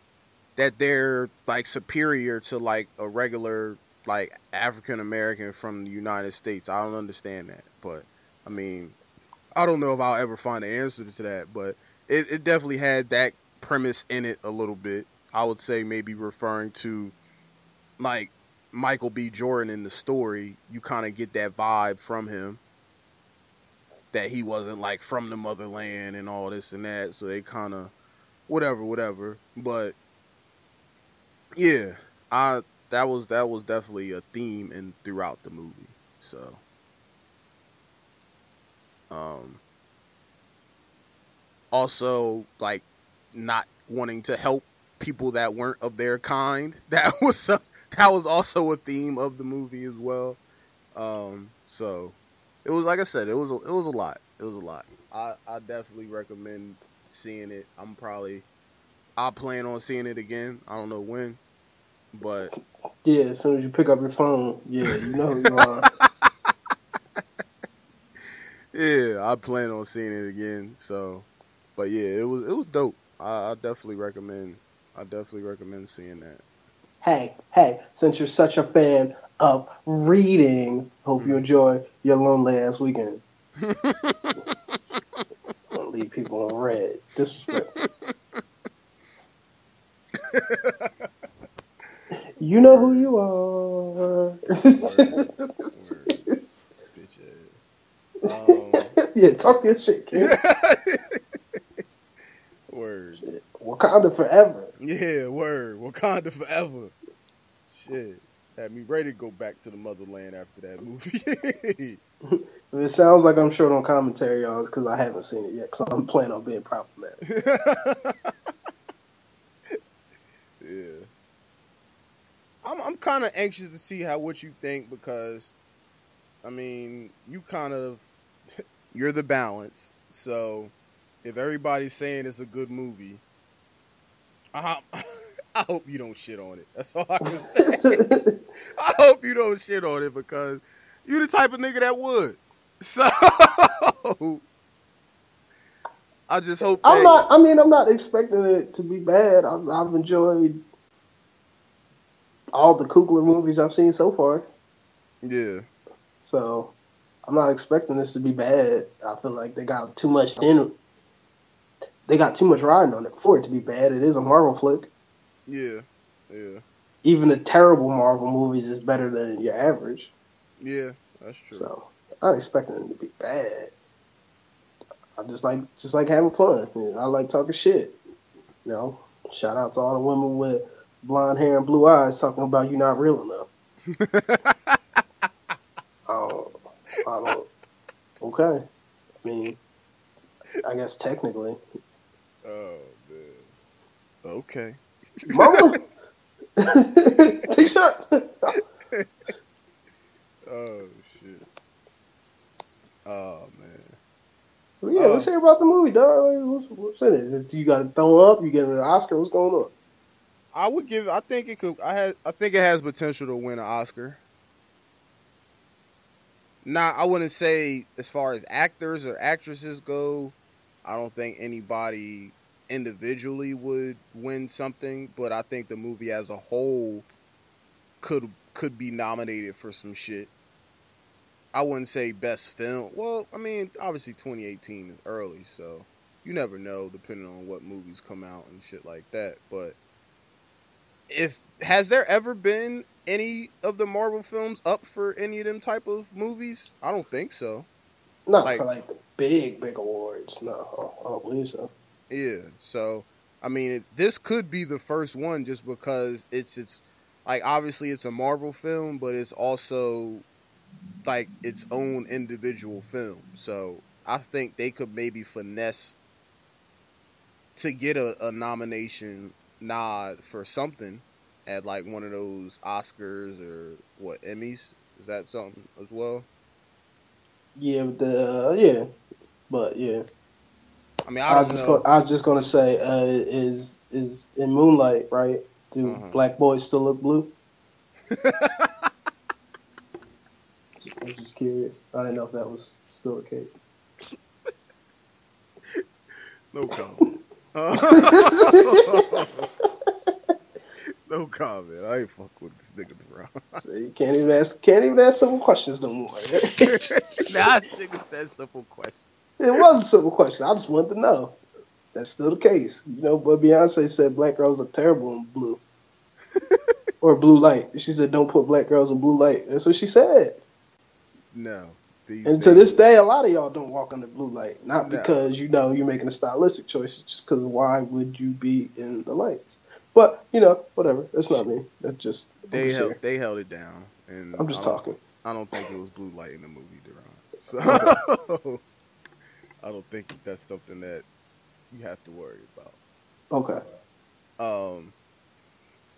that they're like superior to like a regular like African American from the United States. I don't understand that, but I mean, I don't know if I'll ever find an answer to that. But it, it definitely had that premise in it a little bit. I would say maybe referring to like Michael B. Jordan in the story. You kind of get that vibe from him that he wasn't like from the motherland and all this and that. So they kind of whatever, whatever. But yeah, I that was that was definitely a theme in throughout the movie. So um also like not wanting to help people that weren't of their kind. That was some, that was also a theme of the movie as well. Um so it was like I said, it was a, it was a lot. It was a lot. I I definitely recommend seeing it. I'm probably I plan on seeing it again. I don't know when, but yeah. As soon as you pick up your phone, yeah, you know who you are. yeah, I plan on seeing it again. So, but yeah, it was it was dope. I, I definitely recommend. I definitely recommend seeing that. hey, hey, since you're such a fan of reading, hope you enjoy your lonely ass weekend. Don't leave people on red. Disrespect. you know who you are. Bitch ass. Um, yeah, talk your shit, kid. Wakanda forever. Yeah, word. Wakanda forever. Shit. Had me ready to go back to the motherland after that movie. It sounds like I'm short on commentary, y'all, because I haven't seen it yet. Because I'm planning on being problematic. yeah. I'm I'm kind of anxious to see how what you think because, I mean, you kind of you're the balance. So, if everybody's saying it's a good movie, I uh-huh. I hope you don't shit on it. That's all I can say. I hope you don't shit on it because you the type of nigga that would. So I just hope I'm not. I mean, I'm not expecting it to be bad. I've, I've enjoyed all the Coogler movies I've seen so far. Yeah. So I'm not expecting this to be bad. I feel like they got too much in. They got too much riding on it for it to be bad. It is a Marvel flick. Yeah. Yeah. Even the terrible Marvel movies is better than your average. Yeah. That's true. So I'm not expecting it to be bad. I just like just like having fun. I like talking shit. You know, shout out to all the women with blonde hair and blue eyes talking about you not real enough. I don't, oh, I don't. Okay. I mean, I guess technically. Oh man. Okay. Mama. T-shirt. Oh shit. Oh man. Well, yeah, let's Uh, hear about the movie, dog. Like, What's, what's in it? You got a thumb up? You getting an Oscar? What's going on? I would give. I think it could. I had. I think it has potential to win an Oscar. Now, I wouldn't say as far as actors or actresses go. I don't think anybody individually would win something, but I think the movie as a whole could could be nominated for some shit. I wouldn't say best film. Well, I mean, obviously 2018 is early, so you never know depending on what movies come out and shit like that, but if has there ever been any of the Marvel films up for any of them type of movies? I don't think so. Not Like- for like big, big awards. No, I don't believe so. Yeah. So, I mean, it, this could be the first one just because it's it's like obviously it's a Marvel film, but it's also like its own individual film. So, I think they could maybe finesse to get a, a nomination nod for something at like one of those Oscars or what Emmys. Is that something as well? Yeah, but the uh, yeah, but yeah. I mean, I I, was just gonna, I was just gonna say, uh, is is in Moonlight, right? Do Uh-huh. black boys still look blue? I'm just curious. I didn't know if that was still the case. No comment. no comment. I ain't fuck with this nigga around. So you can't even ask can't even ask simple questions no more. nah, nigga said simple question. was a simple question. I just wanted to know. That's still the case. You know, but Beyonce said black girls look terrible in blue. or blue light. She said don't put black girls in blue light. That's what she said. No. And to this day, a lot of y'all don't walk under blue light. Not No. because you know you're making a stylistic choice, it's just because why would you be in the lights? But you know, whatever. That's not me. That's just they held here. they held it down, and I'm just I talking. I don't think it was blue light in the movie, Deron. So I don't think that's something that you have to worry about. Okay. Um,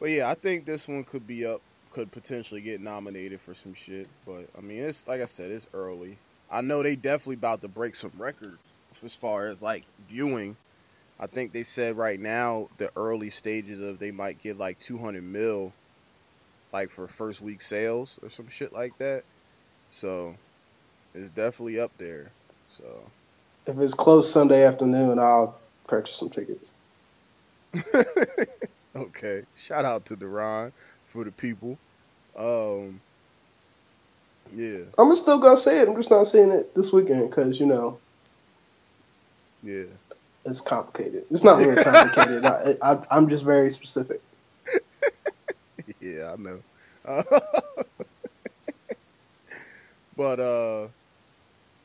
but yeah, I think this one could be up, could potentially get nominated for some shit. But I mean, it's like I said, it's early. I know they definitely about to break some records as far as like viewing. I think they said right now the early stages of they might get like 200 mil, like for first week sales or some shit like that. So it's definitely up there. So If it's closed Sunday afternoon, I'll purchase some tickets. okay. Shout out to Deron for the people. Um, yeah, I'm gonna still go see it. I'm just not seeing it this weekend because you know yeah. it's complicated. It's not really complicated. I, I, I'm just very specific. yeah, I know. but uh,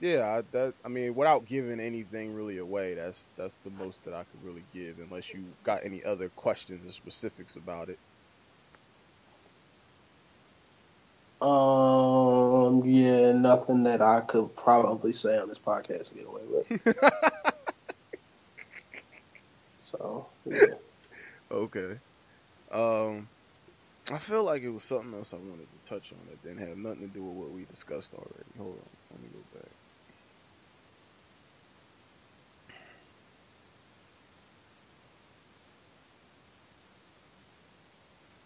yeah, I, that I mean, without giving anything really away, that's that's the most that I could really give, unless you got any other questions or specifics about it. Um, yeah, nothing that I could probably say on this podcast to get away with. So yeah. Okay. Um, I feel like it was something else I wanted to touch on that didn't have nothing to do with what we discussed already. Hold on, let me go back.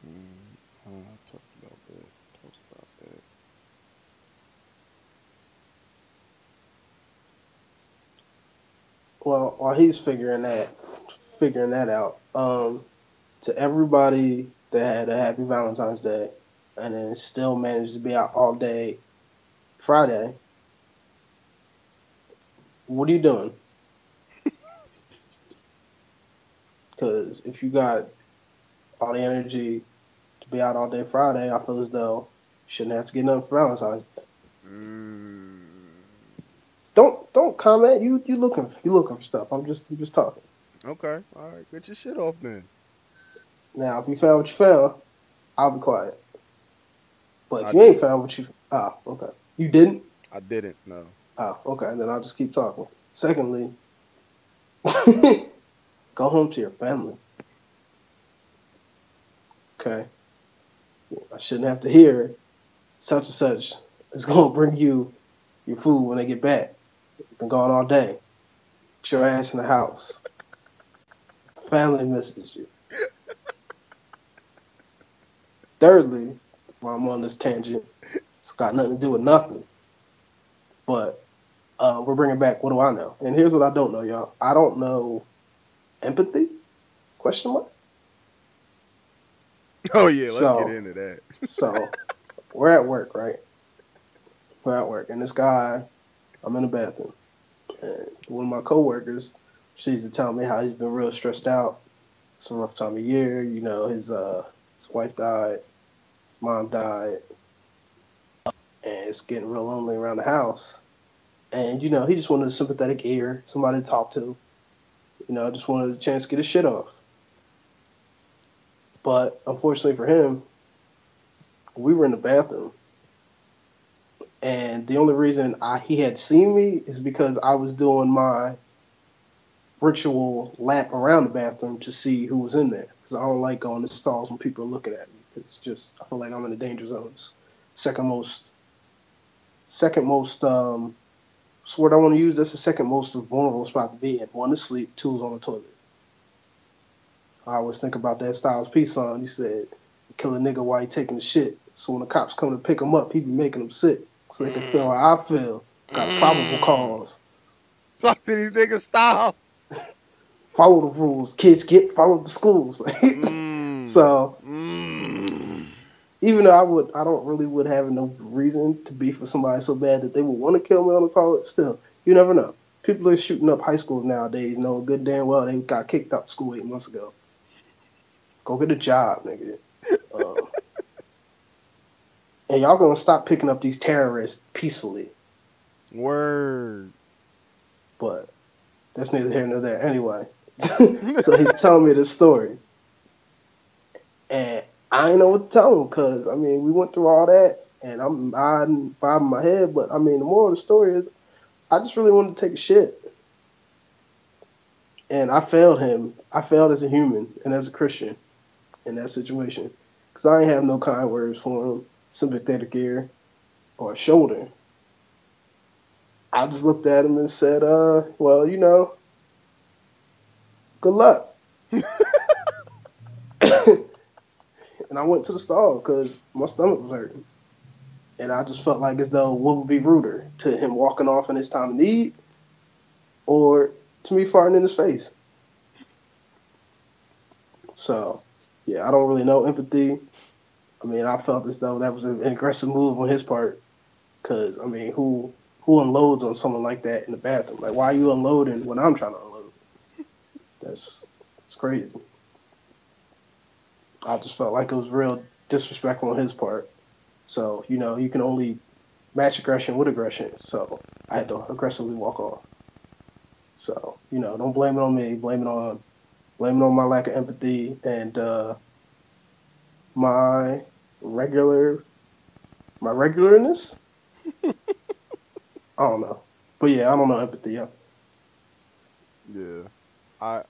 Mm, oh, I talked about that. Talked about that. Well, while he's figuring that figuring that out, um, to everybody that had a happy Valentine's Day and then still managed to be out all day Friday, what are you doing? Because if you got all the energy to be out all day Friday, I feel as though you shouldn't have to get nothing for Valentine's Day. Mm, Don't don't comment. You you looking you looking for stuff. I'm just I'm just talking. okay, all right, get your shit off then. Now, if you found what you found, I'll be quiet. But if I you ain't did. found what you, ah, okay, you didn't. I didn't know. Ah, okay, then I'll just keep talking. Secondly, go home to your family. Okay. I shouldn't have to hear such and such is gonna bring you your food when they get back. You've been gone all day. Get your ass in the house. Family misses you. Thirdly, while I'm on this tangent, it's got nothing to do with nothing. But uh, we're bringing back what do I know? And here's what I don't know, y'all. I don't know empathy? Question mark. Oh yeah, let's So- get into that. So we're at work, right? We're at work, and this guy, I'm in the bathroom, and one of my coworkers, she's to tell me how he's been real stressed out. It's a rough time of year, you know. His uh, his wife died, his mom died, and it's getting real lonely around the house. And you know, he just wanted a sympathetic ear, somebody to talk to. You know, just wanted a chance to get his shit off. But unfortunately for him, we were in the bathroom, and the only reason I, he had seen me is because I was doing my ritual lap around the bathroom to see who was in there. Because I don't like going to stalls when people are looking at me. It's just I feel like I'm in the danger zones. Second most, second most. Um, word I want to use? That's the second most vulnerable spot to be in. One is sleep. Two is on the toilet. I always think about that Styles P song. He said, "Kill a nigga while he taking the shit." So when the cops come to pick him up, he be making them sick, so they can feel how I feel. Got probable cause. Talk to these niggas Stop. Follow the rules, kids. Get follow the schools. Mm. so Mm. even though I would, I don't really would have no reason to be for somebody so bad that they would want to kill me on the toilet. Still, you never know. People are shooting up high schools nowadays, knowing good damn well they got kicked out of school eight months ago. Go get a job, nigga. Uh, and y'all gonna stop picking up these terrorists peacefully, Word. but that's neither here nor there. Anyway, so he's telling me this story, and I ain't know what to tell him because I mean we went through all that, and I'm nodding, bobbing my head. But I mean the moral of the story is, I just really wanted to take a shit, and I failed him. I failed as a human and as a Christian in that situation because I ain't have no kind words for him, sympathetic ear, or shoulder. I just looked at him and said, "Uh, well, you know, good luck." and I went to the stall because my stomach was hurting, and I just felt like as though what would be ruder to him walking off in his time of need, or to me farting in his face. So, yeah, I don't really know empathy. I mean, I felt as though that was an aggressive move on his part, because I mean, who who unloads on someone like that in the bathroom? Like, why are you unloading when I'm trying to unload? That's it's crazy. I just felt like it was real disrespectful on his part. So, you know, you can only match aggression with aggression. So I had to aggressively walk off. So, you know, don't blame it on me. Blame it on blame it on my lack of empathy and uh, my regular my regularness. I don't know. But yeah, I don't know empathy. Yeah. Yeah. I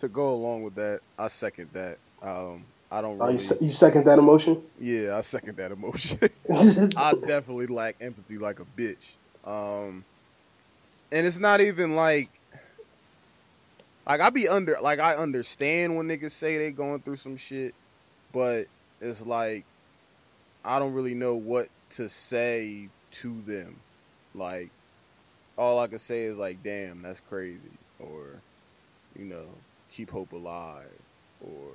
to go along with that, I second that. Um I don't Oh, really you, se- you second that emotion? Yeah, I second that emotion. I definitely lack empathy like a bitch. Um, and it's not even like, like I be under, like I understand when niggas say they going through some shit, but it's like I don't really know what to say to them. Like all I can say is like, damn, that's crazy, or you know, keep hope alive, or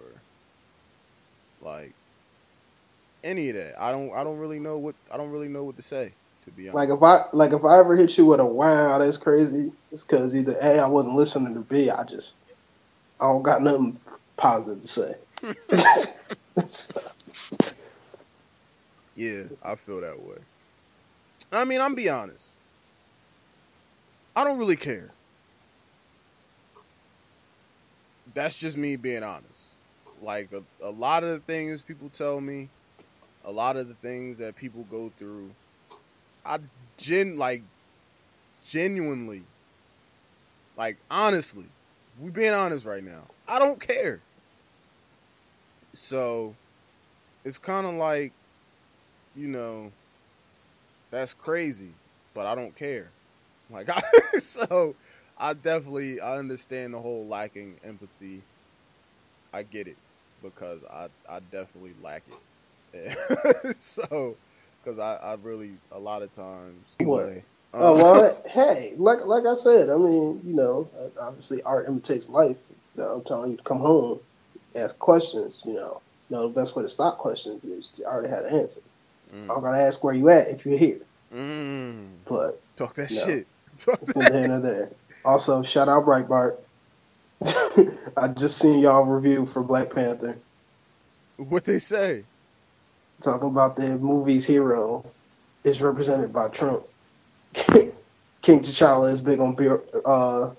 like any of that. I don't I don't really know what I don't really know what to say to be honest. Like if I like if I ever hit you with a wow, that's crazy. It's because either a I wasn't listening to b I just I don't got nothing positive to say. yeah, I feel that way. I mean, I'm be honest. I don't really care. That's just me being honest. Like a, a lot of the things people tell me, a lot of the things that people go through, I gen like genuinely, like honestly, we being honest right now. I don't care. So it's kind of like, you know, that's crazy, but I don't care. Like, I, so I definitely I understand the whole lacking empathy. I get it because I I definitely lack it. so, because I I really a lot of times. What? Oh uh, well, hey, like like I said, I mean, you know, obviously art imitates life. I'm telling you to come home, ask questions. You know, you know the best way to stop questions is to already have an answer. mm, I'm gonna ask where you at if you're here, mm, but talk that No. shit. Talk it's that- neither there. Also, shout out Breitbart. I just seen y'all review for Black Panther what they say. talking about the movie's hero is represented by Trump. King T'Challa is big on uh,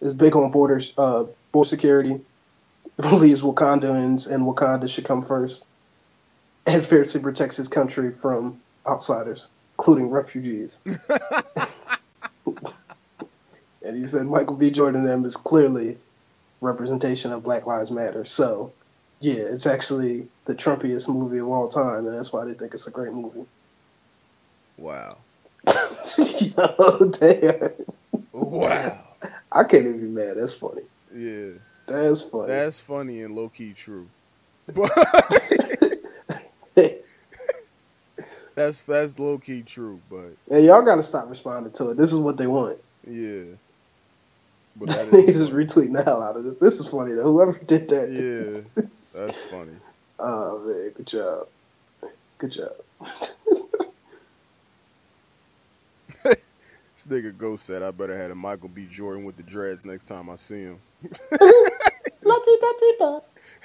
is big on borders uh, border security. Believes Wakandans and Wakanda should come first, and fiercely protects his country from outsiders, including refugees. and he said Michael B. Jordan M is clearly representation of Black Lives Matter. So, yeah, it's actually the Trumpiest movie of all time, and that's why they think it's a great movie. Wow. Yo, damn. Wow. I can't even be mad. That's funny. Yeah. That's funny. That's funny and low key true. But that's that's low key true, but and y'all gotta stop responding to it. This is what they want. yeah. But that is funny. retweeting the hell out of this. This is funny though. Whoever did that. Yeah. That's funny. Oh man, good job. Good job. This nigga Ghost said I better have a Michael B. Jordan with the dreads next time I see him.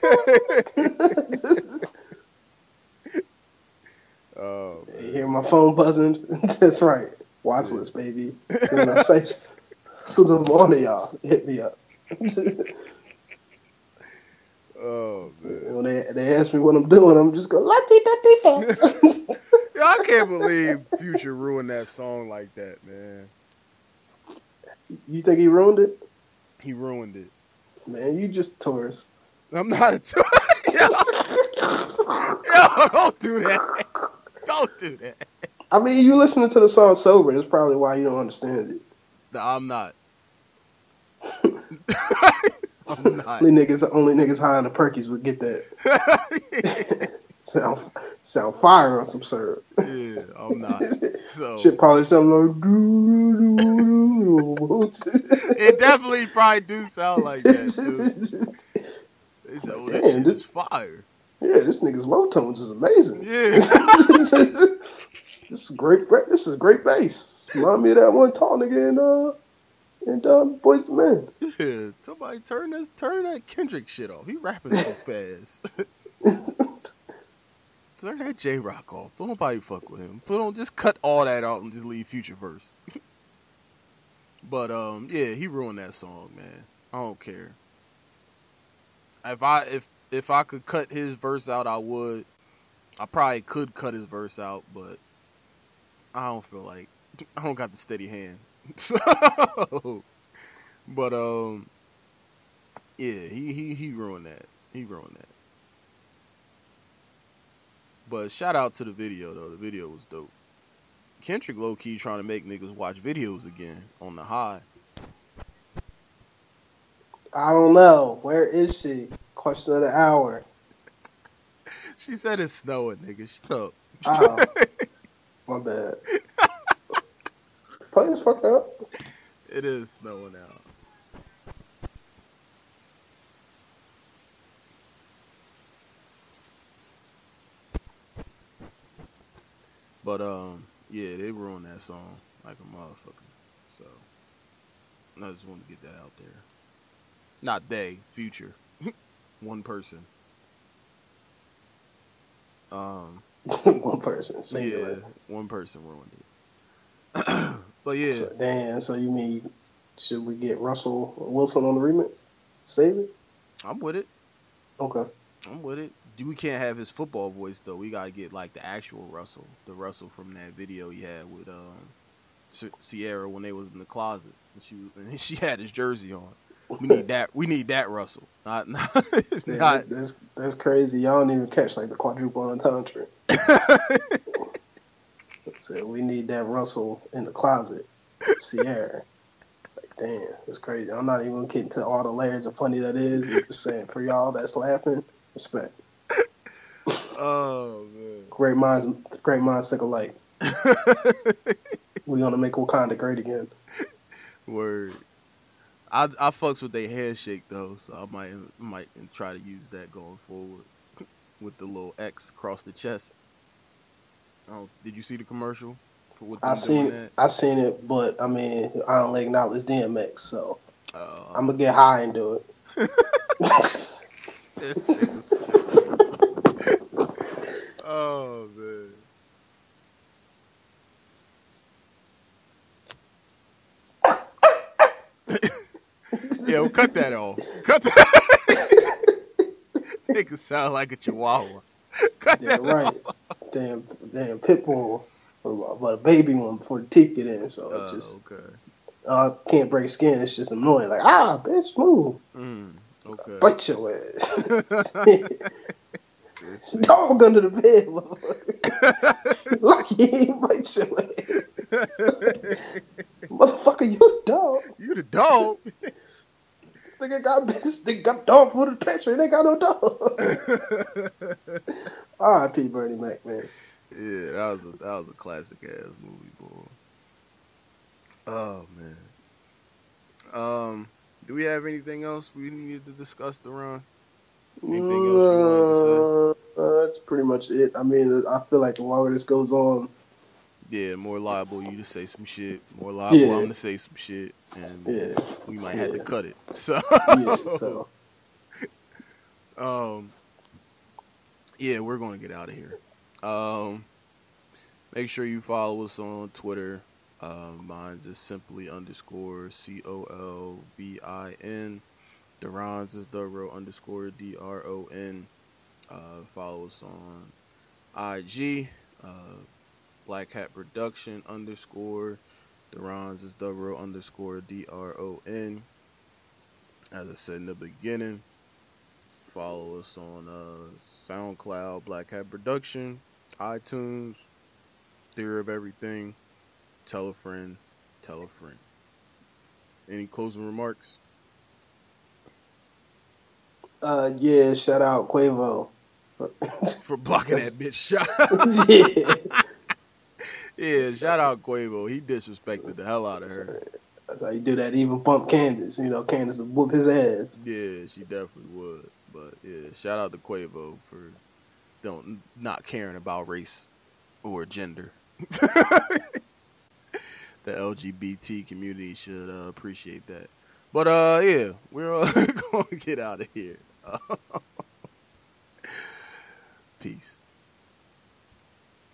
Oh, You hear my phone buzzing? That's right. Watch list, baby. When I say, as soon as I'm to y'all, hit me up. oh man. when they, they ask me what I'm doing, I'm just going, la ti da ti da. Yo, I can't believe Future ruined that song like that, man. You think he ruined it? He ruined it. Man, you just tourist. I'm not a tourist. Yo, yo, don't do that. Don't do that. I mean, you listening to the song sober. That's probably why you don't understand it. No, I'm not. I'm not. Only niggas, only niggas high on the perkies would get that. Sound, sound fire on some syrup. yeah, I'm not. So Shit probably sound like. doo, doo, doo, it definitely probably do sound like that too. They said, "Oh, that Damn, shit this- is fire." Yeah, this nigga's low tones is amazing. Yeah. this is great. This is great bass. Remind me of that one tall nigga in uh in uh, Boyz II Men. Yeah, somebody turn that turn that Kendrick shit off. He rapping so fast. Turn that Jay Rock off. Don't nobody fuck with him. Put on just cut all that out and just leave Future verse. but um, yeah, he ruined that song, man. I don't care. If I if if I could cut his verse out, I would. I probably could cut his verse out, but I don't feel like I don't got the steady hand. So, but um, yeah, he he he ruined that. He ruined that. But shout out to the video though. The video was dope. Kendrick low key trying to make niggas watch videos again on the high. I don't know. Where is she? Question of the hour. She said it's snowing, nigga. Shut up. Oh, my bad. Play this fuck up. It is snowing out. But um, yeah, they ruined that song like a motherfucker. So I just want to get that out there. Not they, future, one person. Um, one person. yeah, one person ruined it. but yeah, So, damn. So you mean should we get Russell Wilson on the remix? Save it. I'm with it. Okay. I'm with it. We can't have his football voice though. We gotta get like the actual Russell, the Russell from that video he had with um Ciara when they was in the closet and she and she had his jersey on. We need that. We need that Russell. Not not. Yeah, not that's that's crazy. Y'all don't even catch like the quadruple entendre. So we need that Russell in the closet, Ciara. Like damn, it's crazy. I'm not even gonna all the layers of funny that is. I'm just saying for y'all that's laughing, respect. Oh man. Great minds, great minds think alike. We're gonna make Wakanda great again. Word. I I fucks with their handshake though, so I might might try to use that going forward with the little X across the chest. Oh, did you see the commercial? I seen I seen it, but I mean I don't acknowledge DMX, so? Uh, I'm gonna get high and do it. this is- oh man. Yo, cut that off. Cut that. Nigga sound like a chihuahua. Cut Yeah, that right. off. Damn, damn Pitbull, but a baby one before the teeth get in. So Oh, it just okay. uh, can't break skin. It's just annoying. Like ah, bitch, move, Mm, okay. bite your ass. Dog under the bed, motherfucker. Lucky he ain't bite your ass. Motherfucker, you a dog. you the dog. This nigga got this nigga got dog food in the picture. They got no dog. R.I.P. Bernie Mac, man. Yeah, that was a that was a classic ass movie, boy. Oh man. Um, do we have anything else we needed to discuss, Deron? Anything else you wanted to Uh, that's pretty much it. I mean, I feel like the longer this goes on, Yeah, more liable you to say some shit. More liable Yeah. I'm to say some shit, and yeah, we might have to cut it. So, yeah. So um, yeah, we're gonna get out of here. Um, make sure you follow us on Twitter. Um, mine's is simply underscore c o l b i n. Deron's is Duro underscore d r o n. Uh, follow us on IG. Uh, Black Hat Production underscore. Deron's is Duro underscore d r o n. As I said in the beginning, follow us on uh, SoundCloud, Black Hat Production, iTunes, Theory of Everything. Tell a friend, tell a friend. Any closing remarks? Uh, yeah, shout out Quavo. For blocking that bitch shot. yeah, yeah, shout out Quavo. He disrespected the hell out of her. that's how you do that. Even bump Candace. You know, Candace would whoop his ass. Yeah, she definitely would. But yeah, shout out to Quavo for don't not caring about race or gender. the LGBT community should uh, appreciate that. But uh, yeah, we're uh, going to get out of here. Peace.